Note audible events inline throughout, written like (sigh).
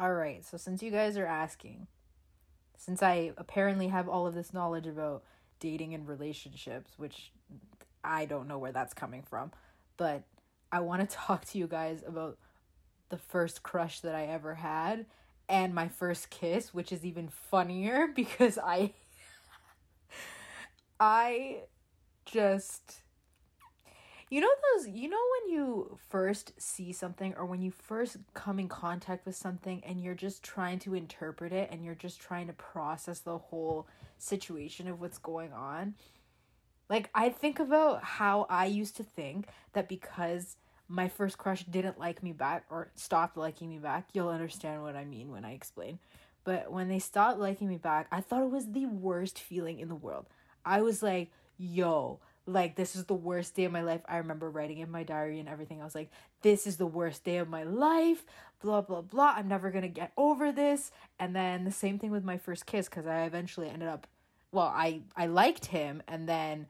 All right, so since you guys are asking, since I apparently have all of this knowledge about dating and relationships, which I don't know where that's coming from, but I want to (laughs) talk to you guys about the first crush that I ever had and my first kiss, which is even funnier (laughs) because I (laughs) I just you know those you know when you first see something or when you first come in contact with something and you're just trying to interpret it and you're just trying to process the whole situation of what's going on? Like i think about how i used to think that because my first crush didn't like me back or stopped liking me back you'll understand what i mean when i explain but when they stopped liking me back i thought it was the worst feeling in the world. I was like yo like this is the worst day of my life. I remember writing in my diary and everything. I was like, this is the worst day of my life. Blah blah blah. I'm never going to get over this. And then the same thing with my first kiss cuz I eventually ended up well, I I liked him and then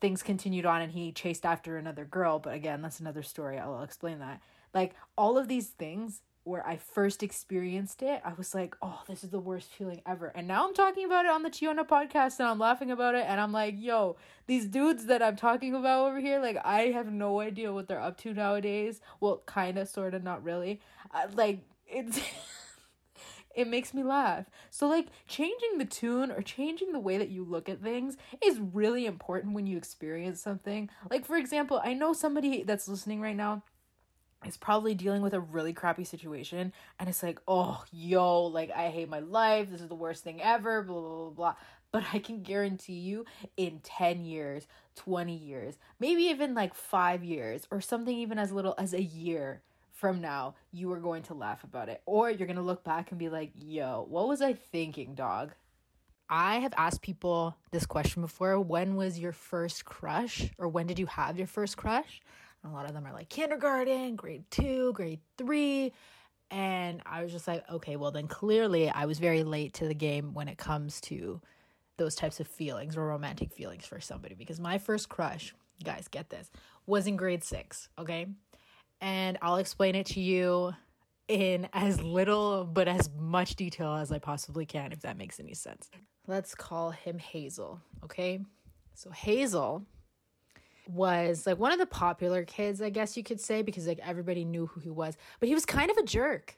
things continued on and he chased after another girl, but again, that's another story. I'll explain that. Like all of these things where I first experienced it, I was like, oh, this is the worst feeling ever. And now I'm talking about it on the Chiona podcast and I'm laughing about it. And I'm like, yo, these dudes that I'm talking about over here, like, I have no idea what they're up to nowadays. Well, kind of, sort of, not really. Uh, like, it's. (laughs) it makes me laugh. So, like, changing the tune or changing the way that you look at things is really important when you experience something. Like, for example, I know somebody that's listening right now is probably dealing with a really crappy situation and it's like, oh, yo, like I hate my life. This is the worst thing ever, blah, blah, blah, blah. (laughs) But I can guarantee you in 10 years, 20 years, maybe even like five years, or something even as little as a year from now, you are going to laugh about it. Or you're going to look back and be like, yo, what was I thinking, dog? I have asked people this question before. When was your first crush? Or when did you have your first crush? A lot of them are like kindergarten, grade two, grade three. And I was just like, okay, well, then clearly I was very late to the game when it comes to those types of feelings or romantic feelings for somebody because my first crush, you guys, get this, was in grade six, okay? And I'll explain it to you in as little but as much detail as I possibly can, if that makes any sense. Let's call him Hazel, okay? So, Hazel was like one of the popular kids, I guess you could say, because like everybody knew who he was. But he was kind of a jerk.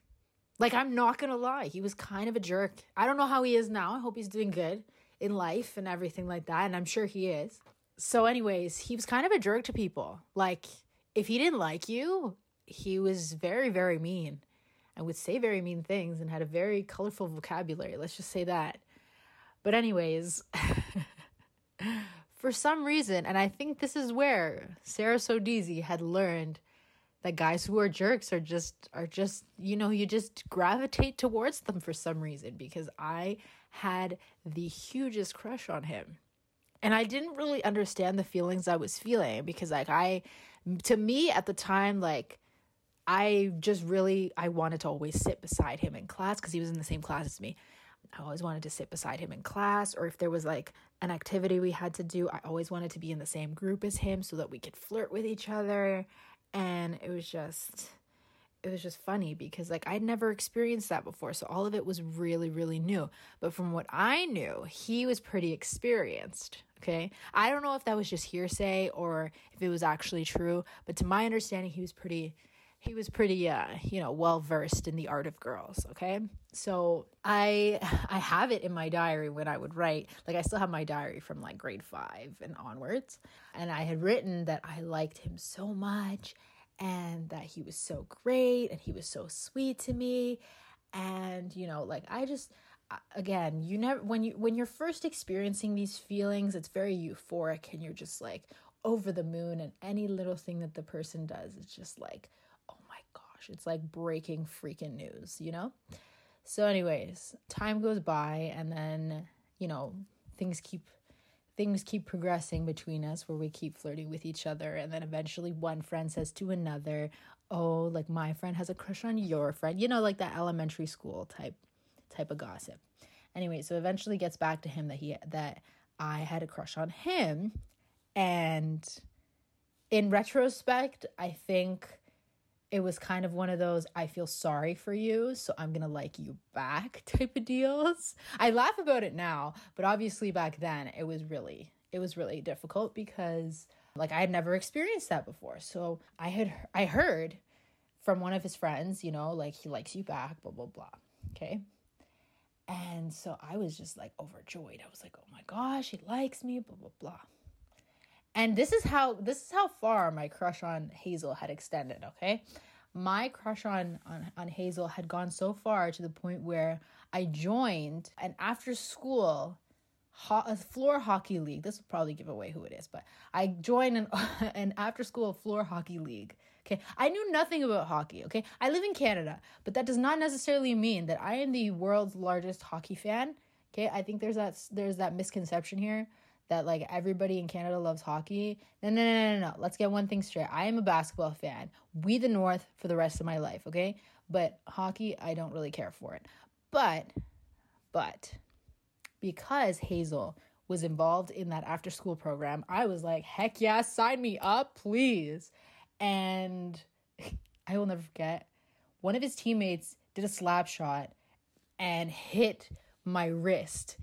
Like, I'm not gonna lie, he was kind of a jerk. I don't know how he is now. I hope he's doing good in life and everything like that. And I'm sure he is. So, anyways, he was kind of a jerk to people. Like, if he didn't like you, he was very, very mean and would say very mean things and had a very colorful vocabulary. Let's just say that. But, anyways, (laughs) for some reason, and I think this is where Sarah Sodezi had learned that guys who are jerks are just are just you know you just gravitate towards them for some reason because I had the hugest crush on him. And I didn't really understand the feelings I was feeling because like I to me at the time like I just really I wanted to always sit beside him in class cuz he was in the same class as me. I always wanted to sit beside him in class, or if there was like an activity we had to do, I always wanted to be in the same group as him so that we could flirt with each other. And it was just, it was just funny because like I'd never experienced that before. So all of it was really, really new. But from what I knew, he was pretty experienced. Okay. I don't know if that was just hearsay or if it was actually true, but to my understanding, he was pretty he was pretty uh you know well versed in the art of girls okay? So i i have it in my diary when i would write like i still have my diary from like grade 5 and onwards. And i had written that i liked him so much and that he was so great and he was so sweet to me. And you know like i just again you never when you when you're first experiencing these feelings it's very euphoric and you're just like over the moon and any little thing that the person does it's just like it's like breaking freaking news, you know? So, anyways, time goes by and then, you know, things keep things keep progressing between us where we keep flirting with each other. And then eventually one friend says to another oh like my friend has a crush on your friend you know like that elementary school type type of gossip. Anyway so eventually gets back to him that he that i had a crush on him. And in retrospect i think it was kind of one of those I feel sorry for you, so I'm gonna like you back (laughs) type of deals. I laugh about it now, but obviously back then it was really it was really difficult because like I had never experienced that before. So I had I heard from one of his friends, you know, like he likes you back, blah blah blah. Okay. And so I was just like overjoyed. I was like, "Oh my gosh, he likes me, blah blah blah." And this is how this is how far my crush on Hazel had extended, okay? My crush on on, on Hazel had gone so far to the point where I joined an after school ho- a floor hockey league. This will probably give away who it is, but I joined an (laughs) an after school floor hockey league. Okay, I knew nothing about hockey. Okay, I live in Canada, but that does not necessarily mean that I am the world's largest hockey fan. Okay, I think there's that there's that misconception here that like everybody in Canada loves hockey. No, no, no, no, no. Let's get one thing straight. I am a basketball fan. We the North for the rest of my life. Okay, but hockey, I don't really care for it. But, but because Hazel was involved in that after school program, I was like, heck yeah, sign me up, please. And (laughs) I will never forget, one of his teammates did a slap shot and hit my wrist,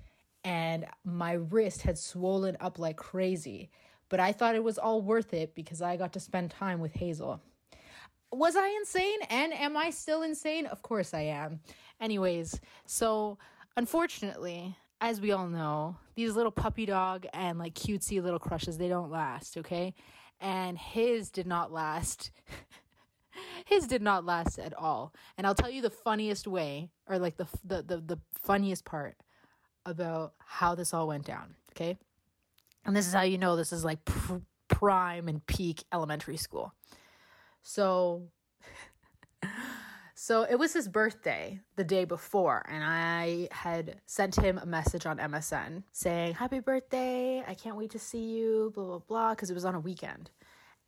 and my wrist had swollen up like crazy. But I thought it was all worth it because I got to spend time with Hazel. Was I insane? And am I still insane? Of course I am. Anyways, so unfortunately, as we all know, these little puppy dog and like cutesy little crushes, they don't last, okay? And his did not last. (laughs) his did not last at all. And I'll tell you the funniest way or like the the the, the funniest part about how this all went down, okay? And this is how you know this is like pr- prime and peak elementary school. So (laughs) so it was his birthday the day before, and I had sent him a message on MSN saying, Happy birthday, I can't wait to see you, blah, blah, blah, because it was on a weekend.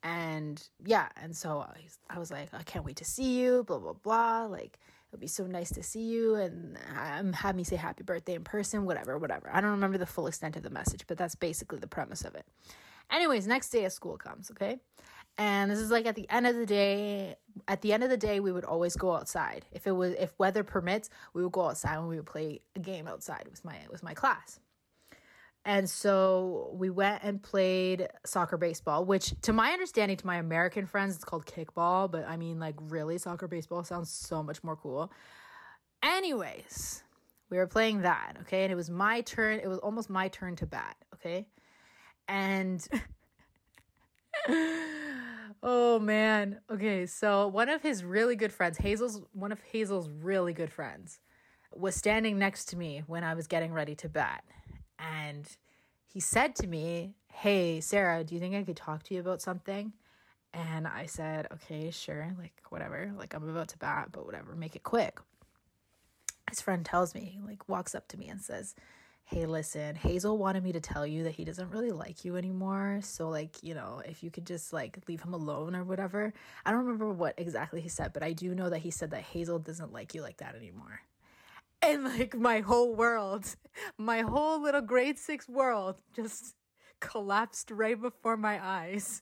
And yeah, and so I was like, I can't wait to see you, blah, blah, blah. Like, it'll be so nice to see you, and um, have me say happy birthday in person, whatever, whatever. I don't remember the full extent of the message, but that's basically the premise of it. Anyways, next day of school comes, okay? And this is like at the end of the day, at the end of the day, we would always go outside. If it was if weather permits, we would go outside and we would play a game outside with my with my class. And so we went and played soccer baseball, which to my understanding, to my American friends, it's called kickball, but I mean like really soccer baseball sounds so much more cool. Anyways, we were playing that, okay? And it was my turn, it was almost my turn to bat, okay? And (laughs) oh man. Okay, so one of his really good friends, Hazel's one of Hazel's really good friends, was standing next to me when I was getting ready to bat. And he said to me, Hey, Sarah, do you think I could talk to you about something? And I said, Okay, sure, like whatever. Like I'm about to bat, but whatever, make it quick. His friend tells me, like, walks up to me and says, hey, listen, Hazel wanted me to tell you that he doesn't really like you anymore. So, like, you know, if you could just like leave him alone or whatever. I don't remember what exactly he said, but I do know that he said that Hazel doesn't like you like that anymore. And like my whole world, my whole little grade six world just collapsed right before my eyes.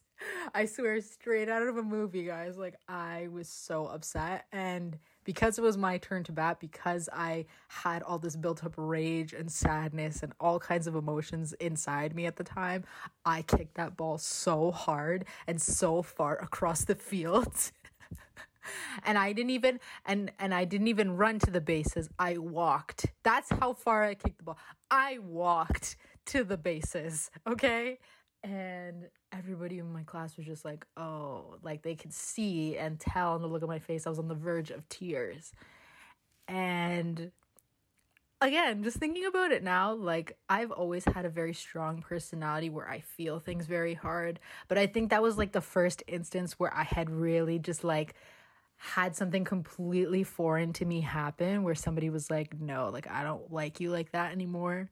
I swear, straight out of a movie, guys. Like, I was so upset. And because it was my turn to bat, because I had all this built up rage and sadness and all kinds of emotions inside me at the time, I kicked that ball so hard and so far across the field. (laughs) and I didn't even and and I didn't even run to the bases. I walked. That's how far I kicked the ball. I walked to the bases, okay? And everybody in my class was just like, oh, like they could see and tell on the look of my face. I was on the verge of tears. And again, just thinking about it now, like I've always had a very strong personality where I feel things very hard. But I think that was like the first instance where I had really just like had something completely foreign to me happen where somebody was like, no, like I don't like you like that anymore.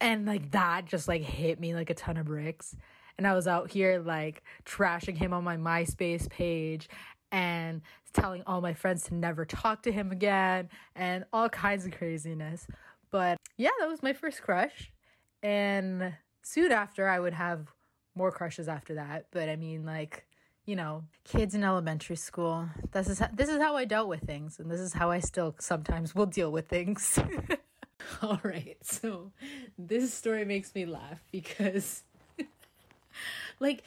And like that just like hit me like a ton of bricks. And I was out here like trashing him on my MySpace page and telling all my friends to never talk to him again and all kinds of craziness. But yeah, that was my first crush. And soon after, I would have more crushes after that. But I mean, like, you know, kids in elementary school. This is how, this is how I dealt with things, and this is how I still sometimes will deal with things. (laughs) All right, so this story makes me laugh because, (laughs) like,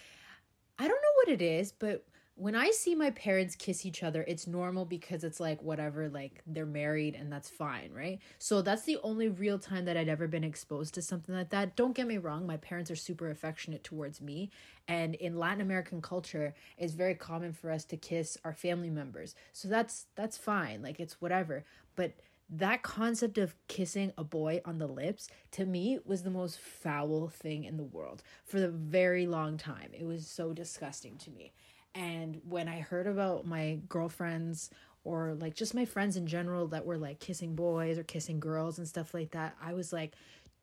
I don't know what it is, but when I see my parents kiss each other, it's normal because it's like whatever, like they're married and that's fine, right? So that's the only real time that I'd ever been exposed to something like that. Don't get me wrong, my parents are super affectionate towards me. And in Latin American culture, it's very common for us to kiss our family members. So that's that's fine. Like it's whatever. But that concept of kissing a boy on the lips to me was the most foul thing in the world for the very long time. It was so disgusting to me. And when I heard about my girlfriends or like just my friends in general that were like kissing boys or kissing girls and stuff like that, I was like,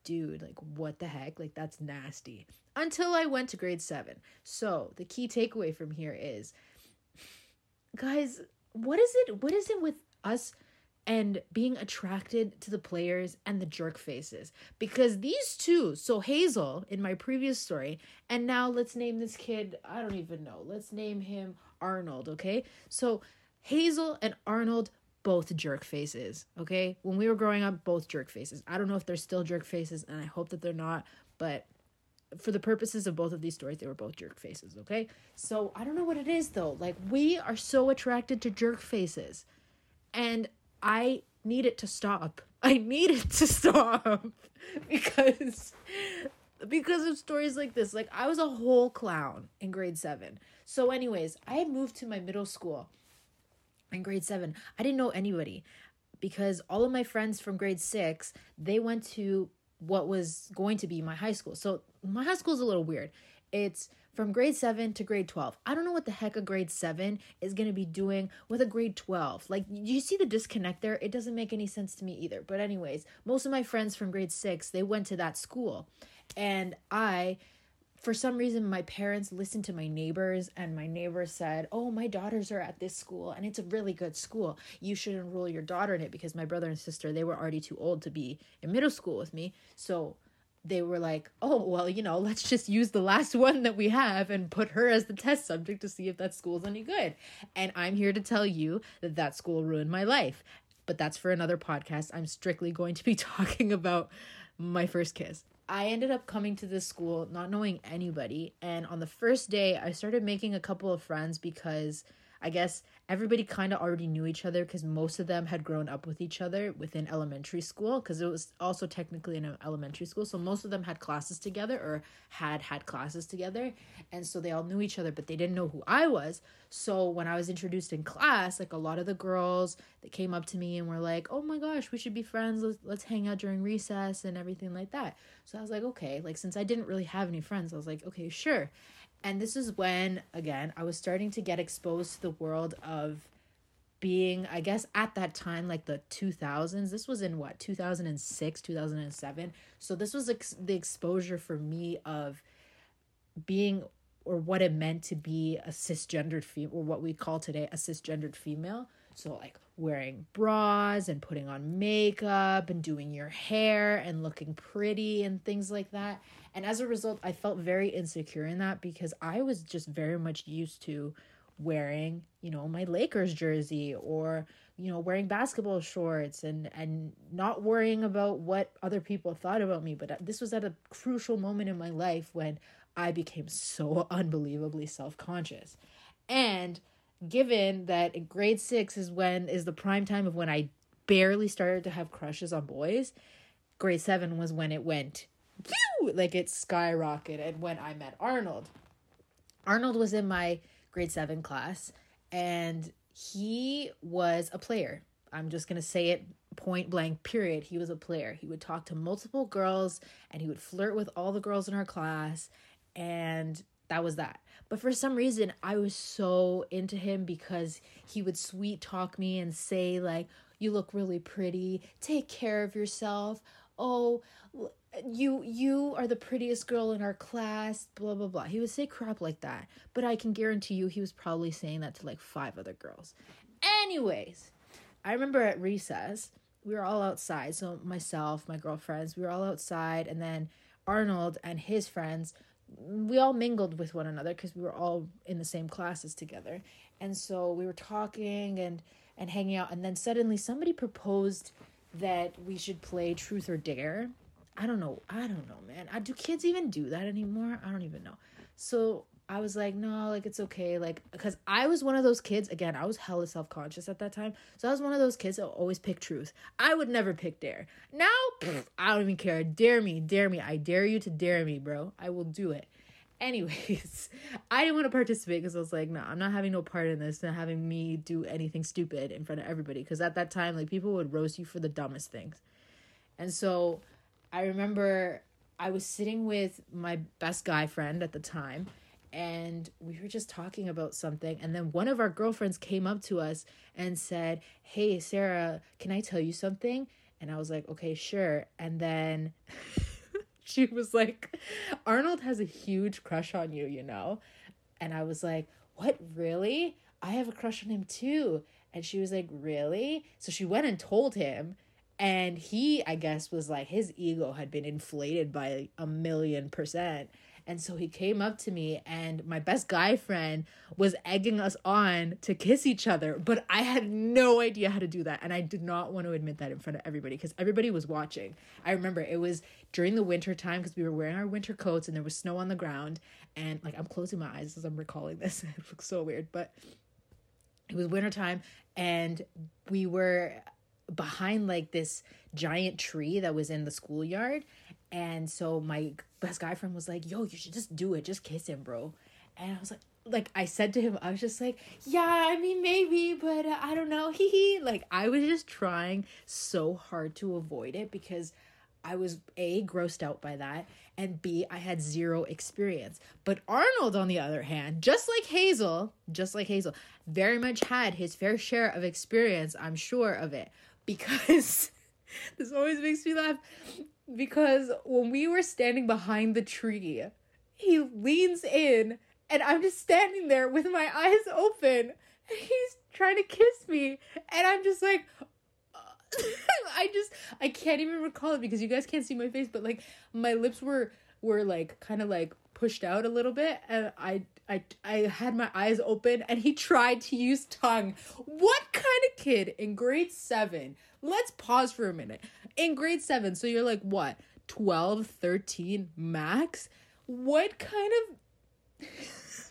dude, like what the heck? Like that's nasty. Until I went to grade 7. So, the key takeaway from here is guys, what is it what is it with us and being attracted to the players and the jerk faces because these two so hazel in my previous story and now let's name this kid i don't even know let's name him arnold okay so hazel and arnold both jerk faces okay when we were growing up both jerk faces i don't know if they're still jerk faces and i hope that they're not but for the purposes of both of these stories, they were both jerk faces, okay? So I don't know what it is though. Like, we are so attracted to jerk faces. And I need it to stop. (laughs) I need it to stop (laughs) because because of stories like this. Like I was a whole clown in grade 7. So anyways, I moved to my middle school in grade 7. I didn't know anybody because all of my friends from grade 6, they went to what was going to be my high school. So my high school is a little weird. It's from grade 7 to grade 12. I don't know what the heck a grade 7 is going to be doing with a grade 12. Like, you see the disconnect there? It doesn't make any sense to me either. But, anyways, most of my friends from grade 6, they went to that school. And I, for some reason, my parents listened to my neighbors, and my neighbors said, Oh, my daughters are at this school, and it's a really good school. You should enroll your daughter in it because my brother and sister, they were already too old to be in middle school with me. So, they were like, oh, well, you know, let's just use the last (laughs) one that we have and put her as the test subject to see if that school's any good. And I'm here to tell you that that school ruined my life. But that's for another podcast. I'm strictly going to be (laughs) talking about my first kiss. I ended up coming to this school not knowing anybody. And on the first day, I started making a couple of friends because I guess everybody kind of already knew each other because most of them had grown up with each other within elementary school because it was also technically an elementary school. So most of them had classes together or had had classes together. And so they all knew each other, but they didn't know who I was. So when I was introduced in class, like a lot of the girls, that came up to me and were like, oh my gosh, we should be friends. Let's, let's hang out during recess and everything like that. So I was like, okay, like since I didn't really have any friends, I was like, okay, sure. And this is when, again, I was starting to get exposed to the world of being, I guess, at that time, like the 2000s. This was in what, 2006, 2007. So this was ex- the exposure for me of being or what it meant to be a cisgendered female, or what we call today a cisgendered female. So, like wearing bras and putting on makeup and doing your hair and looking pretty and things like that. And as a result, I felt very insecure in that because I was just very much used to wearing, you know, my Lakers jersey or, you know, wearing basketball shorts and and not worrying about what other people thought about me, but uh, this was at a crucial moment in my life when I became so (laughs) unbelievably self-conscious. And given that in grade 6 is when is the prime time of when I barely started to have crushes on boys, grade 7 was when it went like it skyrocketed when I met Arnold. Arnold was in my grade seven class and he was a player. I'm just going to say it point blank, period. He was a player. He would talk to multiple girls and he would flirt with all the girls in our class. And that was that. But for some reason, I was so into him because he would sweet talk me and say, like, you look really pretty, take care of yourself. Oh, you you are the prettiest girl in our class blah blah blah he would say crap like that but i can guarantee you he was probably saying that to like five other girls anyways i remember at recess we were all outside so myself my girlfriends we were all outside and then arnold and his friends we all mingled with one another because we were all in the same classes together. And so we were talking and and hanging out and then suddenly somebody proposed that we should play truth or dare. I don't know. I don't know, man. I, do kids even do that anymore? I don't even know. So I was like, no, like it's okay. Like, because I was one of those kids, again, I was hella self conscious at that time. So I was one of those kids that always pick truth. I would never pick dare. Now, pff, I don't even care. Dare me, dare me. I dare you to dare me, bro. I will do it. (laughs) Anyways, I didn't want to participate because I was like, no, I'm not having no part in this, not having me do anything stupid in front of everybody. Because at that time, like, people would roast you for the dumbest things. And so I remember I was sitting with my best guy friend at the time and we were just talking about something and then one of our girlfriends came up to us and said hey sarah can i tell you something? And i was like okay sure. And then (laughs) she was like arnold has a huge crush on you you know? And i was like what really? I have a crush on him too. And she was like really? So she went and told him and he i guess was like his ego had been inflated by a million percent and so he came up to me, and my best guy friend was egging us on to kiss each other. But I had no idea how to do that. And I did not want to admit that in front of everybody because everybody was watching. I remember it was during the winter time because we were wearing our winter coats and there was snow on the ground. And like, I'm closing my eyes as I'm recalling this. (laughs) it looks so weird. But it was winter time and we were behind like this giant tree that was in the schoolyard and so my best guy friend was like, "Yo, you should just do it. Just kiss him, bro." And I was like, like I said to him, I was just like, "Yeah, I mean maybe, but uh, I don't know." (laughs) Hee hee. Like I was just trying so hard to avoid it because I was A, grossed out by that, and B, I had zero experience. But Arnold, on the other hand, just like Hazel, just like Hazel, very much had his fair share of experience, I'm sure of it. Because (laughs) this always makes me laugh because when we were standing behind the tree, he leans in and I'm just standing there with my eyes open he's trying to kiss me and I'm just like (laughs) I just I can't even recall it because you guys can't see my face but like my lips were were like kind of like pushed out a little bit and I I I had my eyes open and he (laughs) tried to use tongue. What kind of kid in grade 7? Let's pause for a minute. In grade 7, so you're like what? 12, 13 max? What kind of (laughs)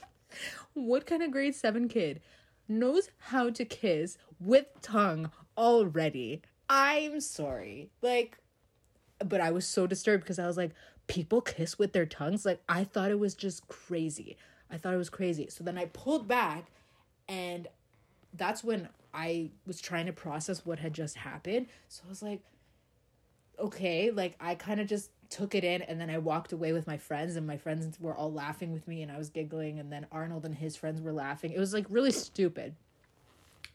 What kind of grade 7 kid knows how to kiss with tongue already? I'm sorry. Like but I was so disturbed because I was like, people kiss with their tongues? Like, I thought it was just crazy. I thought it was crazy. So then I pulled back, and that's when I was trying to process what had just happened. So I was like, okay, like, I kind of just took it in and then I walked away with my friends and my friends were all laughing with me and I was giggling and then Arnold and his friends were laughing. It was like really stupid.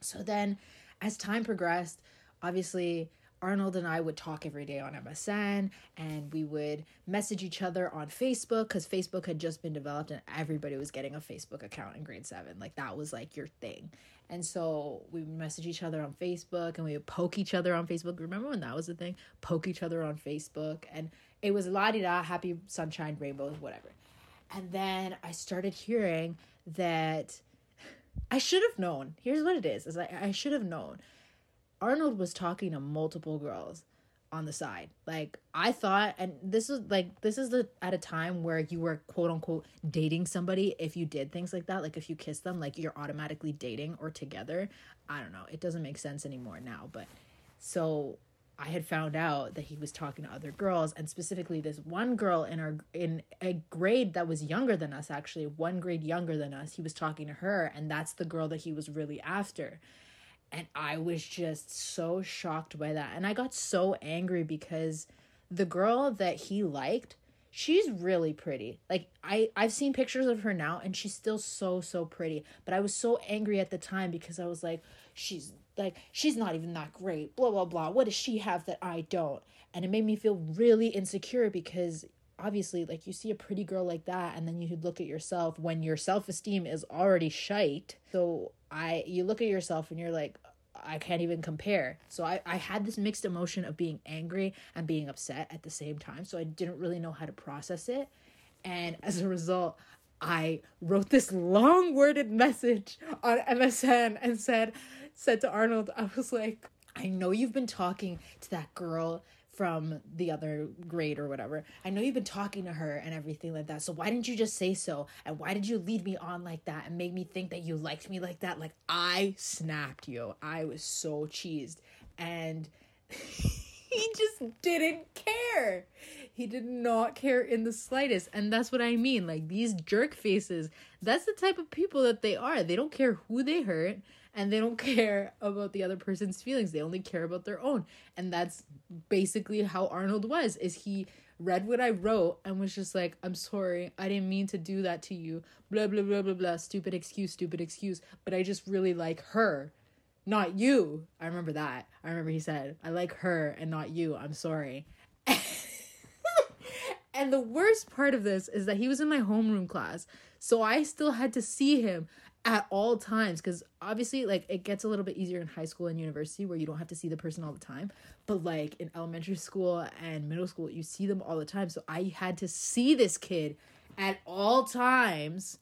So then as time progressed, obviously Arnold and I would talk every day on MSN and we would message each other on Facebook because Facebook had just been developed and everybody was getting a Facebook account in grade seven. Like that was like your thing. And so we would message each other on Facebook and we would poke each other on Facebook. Remember when that was the thing? Poke each other on Facebook. And it was la di da, happy sunshine, rainbows, whatever. And then I started hearing that I should have known. Here's what it is: is I, I should have known Arnold was talking to multiple girls on the side. Like I thought and this is like this is the at a time where you were quote unquote dating somebody if you did things like that, like if you kiss them, like you're automatically dating or together. I don't know. It doesn't make sense anymore now, but so I had found out that he was talking to other girls and specifically this one girl in our in a grade that was younger than us actually, one grade younger than us. He was talking to her and that's the girl that he was really after. And I was just so shocked by that. And I got so angry because the girl that he liked, she's really pretty. Like I I've seen pictures of her now and she's still so so pretty. But I was so angry at the time because I was like she's like she's not even that great. Blah blah blah. What does she have that I don't? And it made me feel really insecure because obviously like you see a pretty girl like that and then you look at yourself when your self-esteem is already shite. So i you look at yourself and you're like i can't even compare. So i i had this mixed emotion of being angry and being upset at the same time so i didn't really know how to process it. And as a result, I wrote this long worded message on MSN and said, said to Arnold, I was like, I know you've been talking to that girl from the other grade or whatever. I know you've been talking to her and everything like that. So why didn't you just say so? And why did you lead me on like that and make me think that you liked me like that? Like I snapped you. I was so cheesed. And (laughs) he just didn't care. He did not care in the slightest. And that's what I mean. Like these jerk faces, that's the type of people that they are. They don't care who they hurt and they don't (laughs) care about the other person's feelings. They only care about their own. And that's basically how Arnold was. Is he read what I wrote and was just like, "I'm sorry. I didn't mean to do that to you." blah blah blah blah blah. Stupid excuse, stupid excuse. But I just really like her not you. I remember that. I remember he said, I like her and not you. I'm sorry. (laughs) and the worst part of this is that he was in my homeroom class. So I still had to see him at all times because obviously like it gets a little bit easier in high school and university where you don't have to see the person all the time but like in elementary school and middle school you see them all the time so i had to see this kid at all times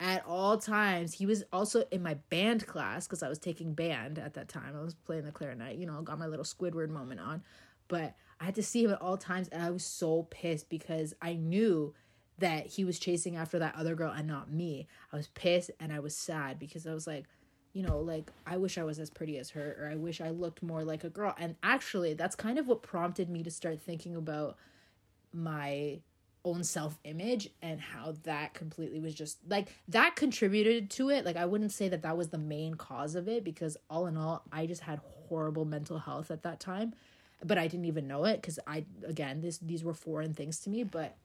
at all times. He was also in my band class because I was taking band at that time. I was playing the clarinet, you know, got my little Squidward moment on. But I had to see him at all times, and I was so pissed because I knew that he was chasing after that other girl and not me. I was pissed and I was sad because I was like, you know, like I wish I was as pretty as her, or I wish I looked more like a girl. And actually, that's kind of what prompted me to start thinking about my own self image and how that completely was just like that contributed to it. Like, I wouldn't say that that was the main cause of it because, all in all, I just had horrible mental health at that time. But I didn't even know it because I, again, this these were foreign things to me. But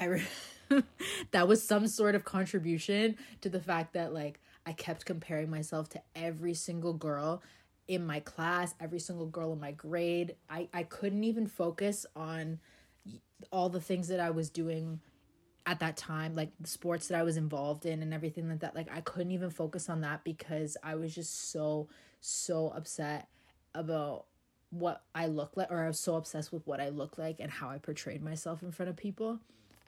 I, re- (laughs) that was some sort of contribution to the fact that, like, I kept comparing myself to every single girl in my class, every single girl in my grade. I, I couldn't even focus on all the things that I was doing at that time, like the sports that I was involved in and everything like that. Like I couldn't even focus on that because I was just so, so upset about what I look like, or I was so obsessed with what I look like and how I portrayed myself in front of people.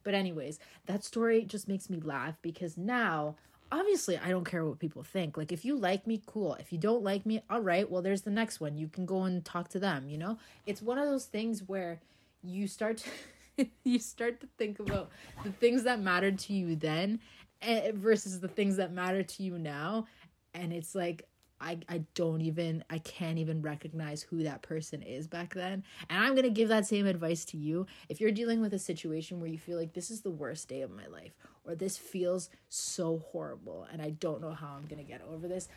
But, anyways, that story just makes me laugh because now, obviously, I don't care what people think. Like, if you like me, cool. If you don't like me, all right, well, there's the next one. You can go and talk to them, you know? It's one of those things where you start to. (laughs) you start to think about the things that mattered to you then eh, versus the things that matter to you now and it's like I, I don't even I can't even recognize who that person is back then. And I'm gonna give that same advice to you. If you're dealing with a situation where you feel like this is the worst day of my life, or this feels so horrible and I don't know how I'm gonna get over this,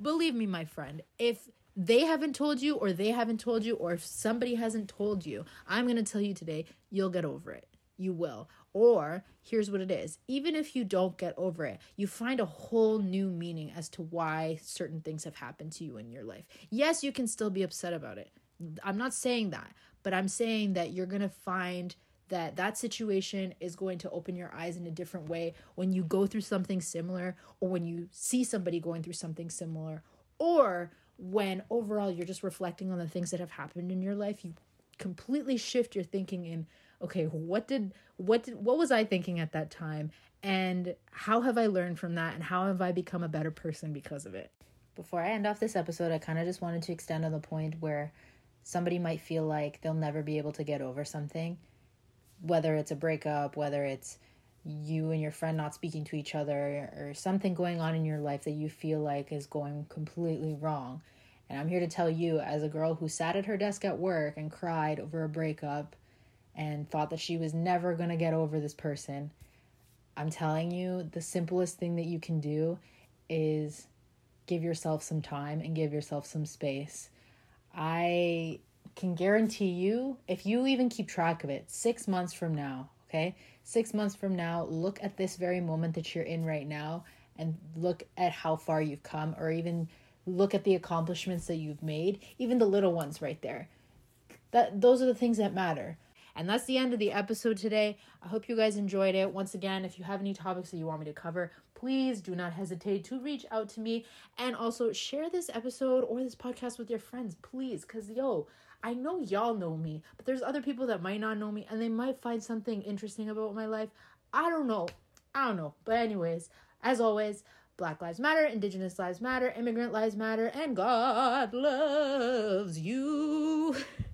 believe me, my friend, if they haven't told you or they haven't told you or if somebody hasn't told you, I'm to tell you today, you'll get over it. You will. Or here's what it is even if you don't get over it, you find a whole new meaning as to why certain things have happened to you in your life. Yes, you can still be upset about it. I'm not saying that, but I'm saying that you're going to find that that situation is going to open your eyes in a different way when you go through something similar or when you see somebody going through something similar or when overall you're just reflecting on the things that have happened in your life you completely shift your thinking in okay what did what did what was i thinking at that time? And how have i learned from that? And how have i become a better person because of it? Before i end off this episode i kind of just wanted to extend on the point where somebody might feel like they'll never be able to get over something whether it's a breakup whether it's you and your friend not speaking to each other or something going on in your life that you feel like is going completely wrong. And I'm here to tell you, as a girl who sat at her desk at work and cried over a breakup and thought that she was never going to get over this person, I'm telling you, the simplest thing that you can do is give yourself some time and give yourself some space. I can guarantee you, if you even keep track of it, six months from now, okay? six months from now, look at this very moment that you're in right now and look at how far you've come, or even look at the accomplishments that you've made, even the little ones right there. That those are the things that matter. And that's the end of the episode today. I hope you guys enjoyed it. Once again, if you have any topics that you want me to cover, please do not hesitate to reach out to me and also share this episode or this podcast with your friends, please. Because, yo, I know y'all know me, but there's other people that might not know me and they might find something interesting about my life. I don't know. I don't know. But, anyways, as always, Black Lives Matter, Indigenous Lives Matter, Immigrant Lives Matter, and God loves you. (laughs)